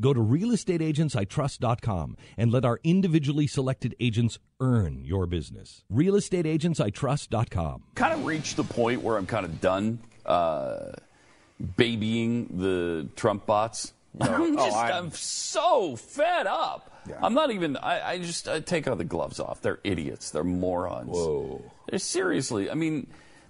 go to realestateagentsitrust.com and let our individually selected agents earn your business. Realestateagentsitrust.com. Kind of reached the point where I'm kind of done uh, babying the Trump bots. I'm Oh, just, I'm- I'm so fed up. Yeah. I'm not even. I, I just I take all the gloves off. They're idiots. They're morons. Whoa. They're seriously. I mean,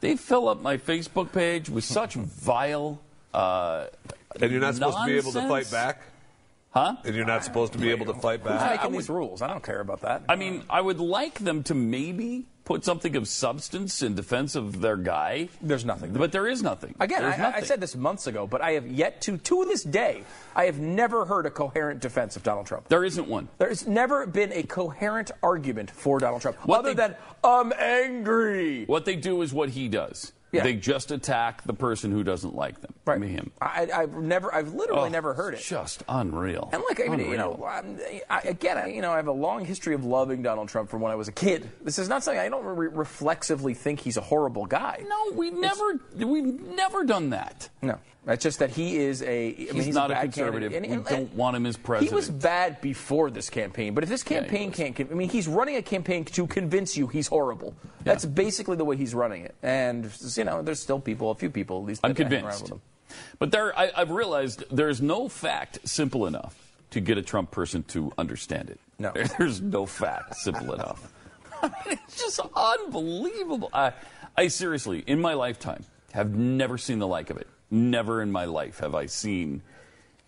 they fill up my Facebook page with such vile. Uh, And you're not supposed to be able to fight back? Huh? And you're not supposed to be able to fight back. Who's back? making these rules? I don't care about that. I mean, I would like them to maybe put something of substance in defense of their guy. There's nothing. But there is nothing. Again, There's I, I said this months ago, but I have yet to, to this day, I have never heard a coherent defense of Donald Trump. there isn't one. There's never been a coherent argument for Donald Trump, What other they- than I'm angry. What they do is what he does. Yeah. They just attack the person who doesn't like them. Mean, him. I, I've never, I've literally Oh, never heard it. Just unreal. And like, I mean, you know, I'm, I, again, I, you know, I have a long history of loving Donald Trump from when I was a kid. This is not something I don't re- reflexively think he's a horrible guy. No, we've never, we've never done that. No, it's just that he is a. I mean, He's he's not a bad conservative. candidate. We don't want him as president. He was bad before this campaign, but if this campaign was. can't, I mean, he's running a campaign to convince you he's horrible. That's basically the way he's running it. And you know, there's still people, a few people at least. I'm that hang around convinced. But there, I, I've realized there's no fact simple enough to get a Trump person to understand it. No. There- there's no fact simple enough. I mean, it's just unbelievable. I, I seriously, in my lifetime, have never seen the like of it. Never in my life have I seen,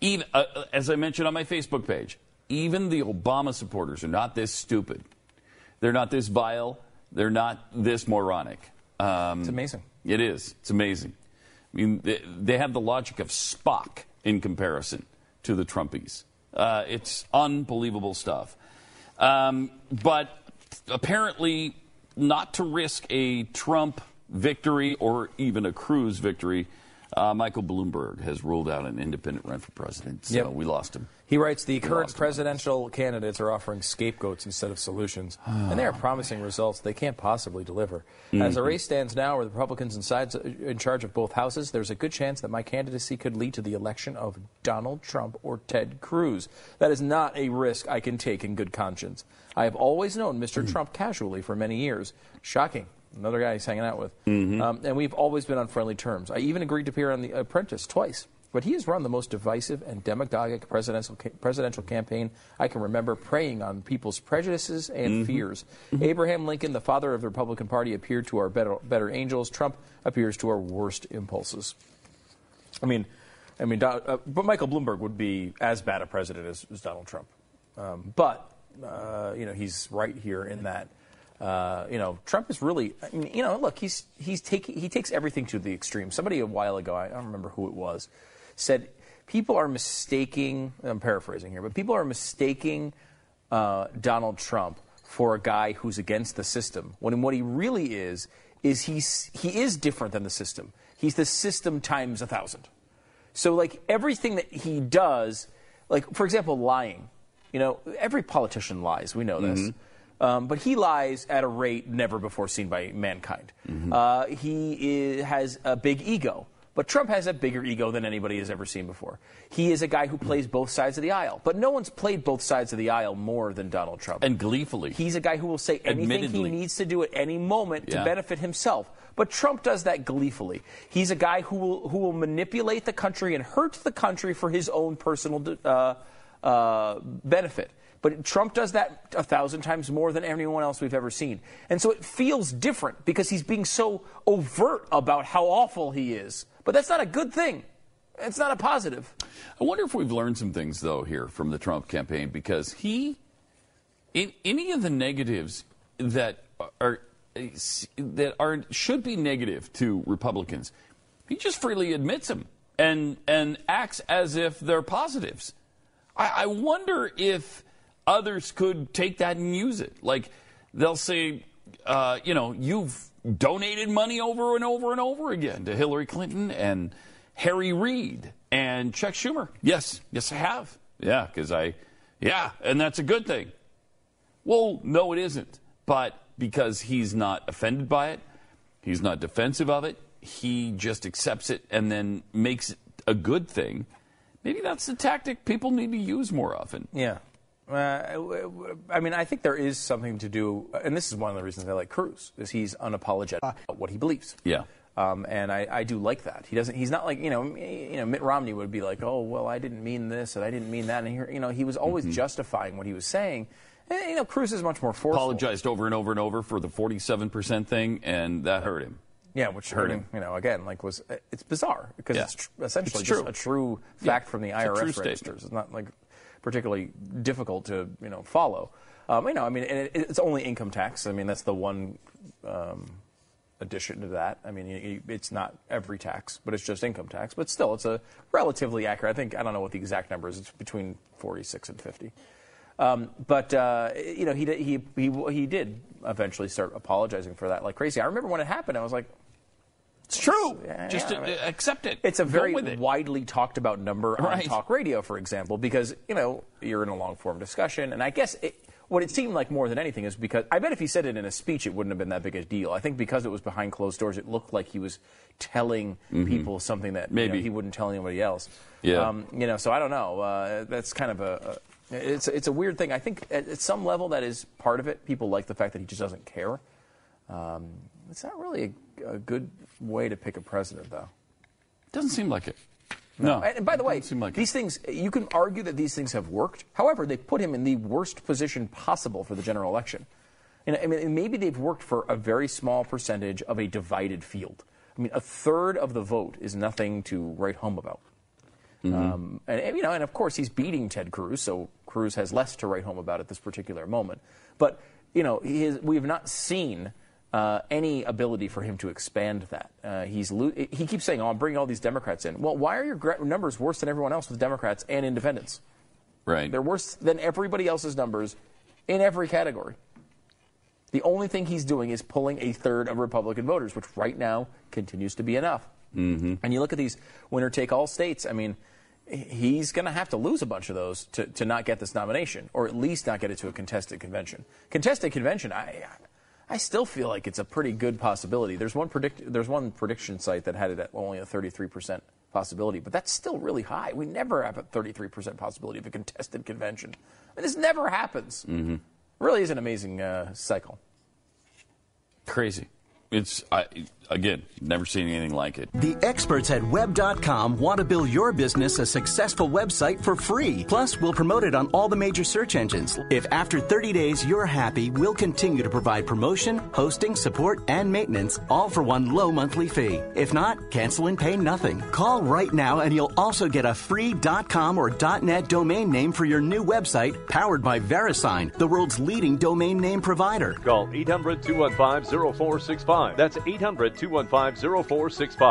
even uh, uh, as I mentioned on my Facebook page, even the Obama supporters are not this stupid. They're not this vile. They're not this moronic. Um, It's amazing. it is. It's amazing. I mean, they, they have the logic of Spock in comparison to the Trumpies. Uh, it's unbelievable stuff. Um, but apparently, not to risk a Trump victory or even a Cruz victory, uh, Michael Bloomberg has ruled out an independent run for president. So Yep. we lost him. He writes the current lost him. presidential candidates are offering scapegoats instead of solutions, and they are ah. promising results they can't possibly deliver. As the mm-hmm. race stands now, with the Republicans inside, uh, in charge of both houses, there's a good chance that my candidacy could lead to the election of Donald Trump or Ted Cruz. That is not a risk I can take in good conscience. I have always known Mr. Hmm. Trump casually for many years. Shocking. Another guy he's hanging out with. Um, and we've always been on friendly terms. I even agreed to appear on The Apprentice twice. But he has run the most divisive and demagogic presidential ca- presidential campaign I can remember, preying on people's prejudices and fears. Abraham Lincoln, the father of the Republican Party, appeared to our better, better angels. Trump appears to our worst impulses. I mean, I mean, uh, but Michael Bloomberg would be as bad a president as, as Donald Trump. Um, but uh, you know, he's right here in that. Uh, you know, Trump is really. I mean, you know, look, he's he's taking he takes everything to the extreme. Somebody a while ago, I don't remember who it was, said people are mistaking. I'm paraphrasing here, but people are mistaking uh, Donald Trump for a guy who's against the system. When what he really is is he's he is different than the system. He's the system times a thousand. So, like, everything that he does, like, for example, lying. You know, every politician lies. We know this. Um, but he lies at a rate never before seen by mankind. Uh, he i has a big ego. But Trump has a bigger ego than anybody has ever seen before. He is a guy who plays both sides of the aisle. But no one's played both sides of the aisle more than Donald Trump. And gleefully. He's a guy who will say anything he needs to do at any moment to benefit himself. But Trump does that gleefully. He's a guy who will who will manipulate the country and hurt the country for his own personal uh, uh, benefit. But Trump does that a thousand times more than anyone else we've ever seen. And so it feels different because he's being so overt about how awful he is. But that's not a good thing. It's not a positive. I wonder if we've learned some things though here from the Trump campaign because he, in any of the negatives that are that are should be negative to Republicans, he just freely admits them and and acts as if they're positives. I, I wonder if others could take that and use it. Like they'll say, uh, you know, you've donated money over and over and over again to Hillary Clinton and Harry Reid and Chuck Schumer. Yes, yes, I have. Yeah, because I, yeah, and that's a good thing. Well, no, it isn't. But because he's not offended by it, he's not defensive of it, he just accepts it and then makes it a good thing. Maybe that's the tactic people need to use more often. Yeah. Uh, I mean, I think there is something to do, and this is one of the reasons I like Cruz, is he's unapologetic about what he believes. Yeah. Um, and I, I, do like that. He doesn't. He's not like you know. You know, Mitt Romney would be like, "Oh, well, I didn't mean this, and I didn't mean that," and he, you know, he was always mm-hmm. justifying what he was saying. And, you know, Cruz is much more forceful. Apologized over and over and over for the forty-seven percent thing, and that hurt him. Yeah, which hurt him. You know, again, like was it's bizarre because yeah. it's tr- essentially it's just a true fact yeah. from the IRS registers. Statement. It's not like particularly difficult to you know follow. Um, you know, I mean, it, it's only income tax. I mean, that's the one um, addition to that. I mean, it's not every tax, but it's just income tax. But still, it's a relatively accurate. I think I don't know what the exact number is. It's between 46 and 50. Um, but uh, you know, he, he he he did eventually start apologizing for that like crazy. I remember when it happened. I was like, it's true. Yeah, Just yeah, accept it. It's a very widely talked about number right. on talk radio, for example, because you know you're in a long form discussion, and I guess it, what it seemed like more than anything is because I bet if he said it in a speech, it wouldn't have been that big a deal. I think because it was behind closed doors, it looked like he was telling mm-hmm. people something that maybe you know, he wouldn't tell anybody else. Yeah. Um, you know, so I don't know. Uh, that's kind of a, a, it's it's a weird thing. I think at, at, some level that is part of it. People like the fact that he just doesn't care. Um, it's not really a, a good way to pick a president, though. Doesn't seem like it. No. And by the way, like these it. things, you can argue that these things have worked. However, they put him in the worst position possible for the general election. And I mean, maybe they've worked for a very small percentage of a divided field. I mean, a third of the vote is nothing to write home about. Mm-hmm. Um, and, you know, and of course, he's beating Ted Cruz, so Cruz has less to write home about at this particular moment. But, you know, we have not seen uh, any ability for him to expand that. Uh, he's lo- he keeps saying, "Oh, I'm bringing all these Democrats in." Well, why are your numbers worse than everyone else with Democrats and independents? Right. They're worse than everybody else's numbers in every category. The only thing he's doing is pulling a third of Republican voters, which right now continues to be enough. Mm-hmm. And you look at these winner take all states. I mean, he's going to have to lose a bunch of those to, to not get this nomination, or at least not get it to a contested convention. Contested convention, I, I still feel like it's a pretty good possibility. There's one predict there's one prediction site that had it at only a 33% possibility, but that's still really high. We never have a 33% possibility of a contested convention. I mean, this never happens. Mm-hmm. Really is an amazing uh, cycle. Crazy. It's I, again, never seen anything like it. The experts at web.com want to build your business a successful website for free. Plus, we'll promote it on all the major search engines. If after 30 days you're happy, we'll continue to provide promotion, hosting, support, and maintenance, all for one low monthly fee. If not, cancel and pay nothing. Call right now and you'll also get a free .com or .net domain name for your new website powered by VeriSign, the world's leading domain name provider. Call 800 215 0465 that's 800 215 0465.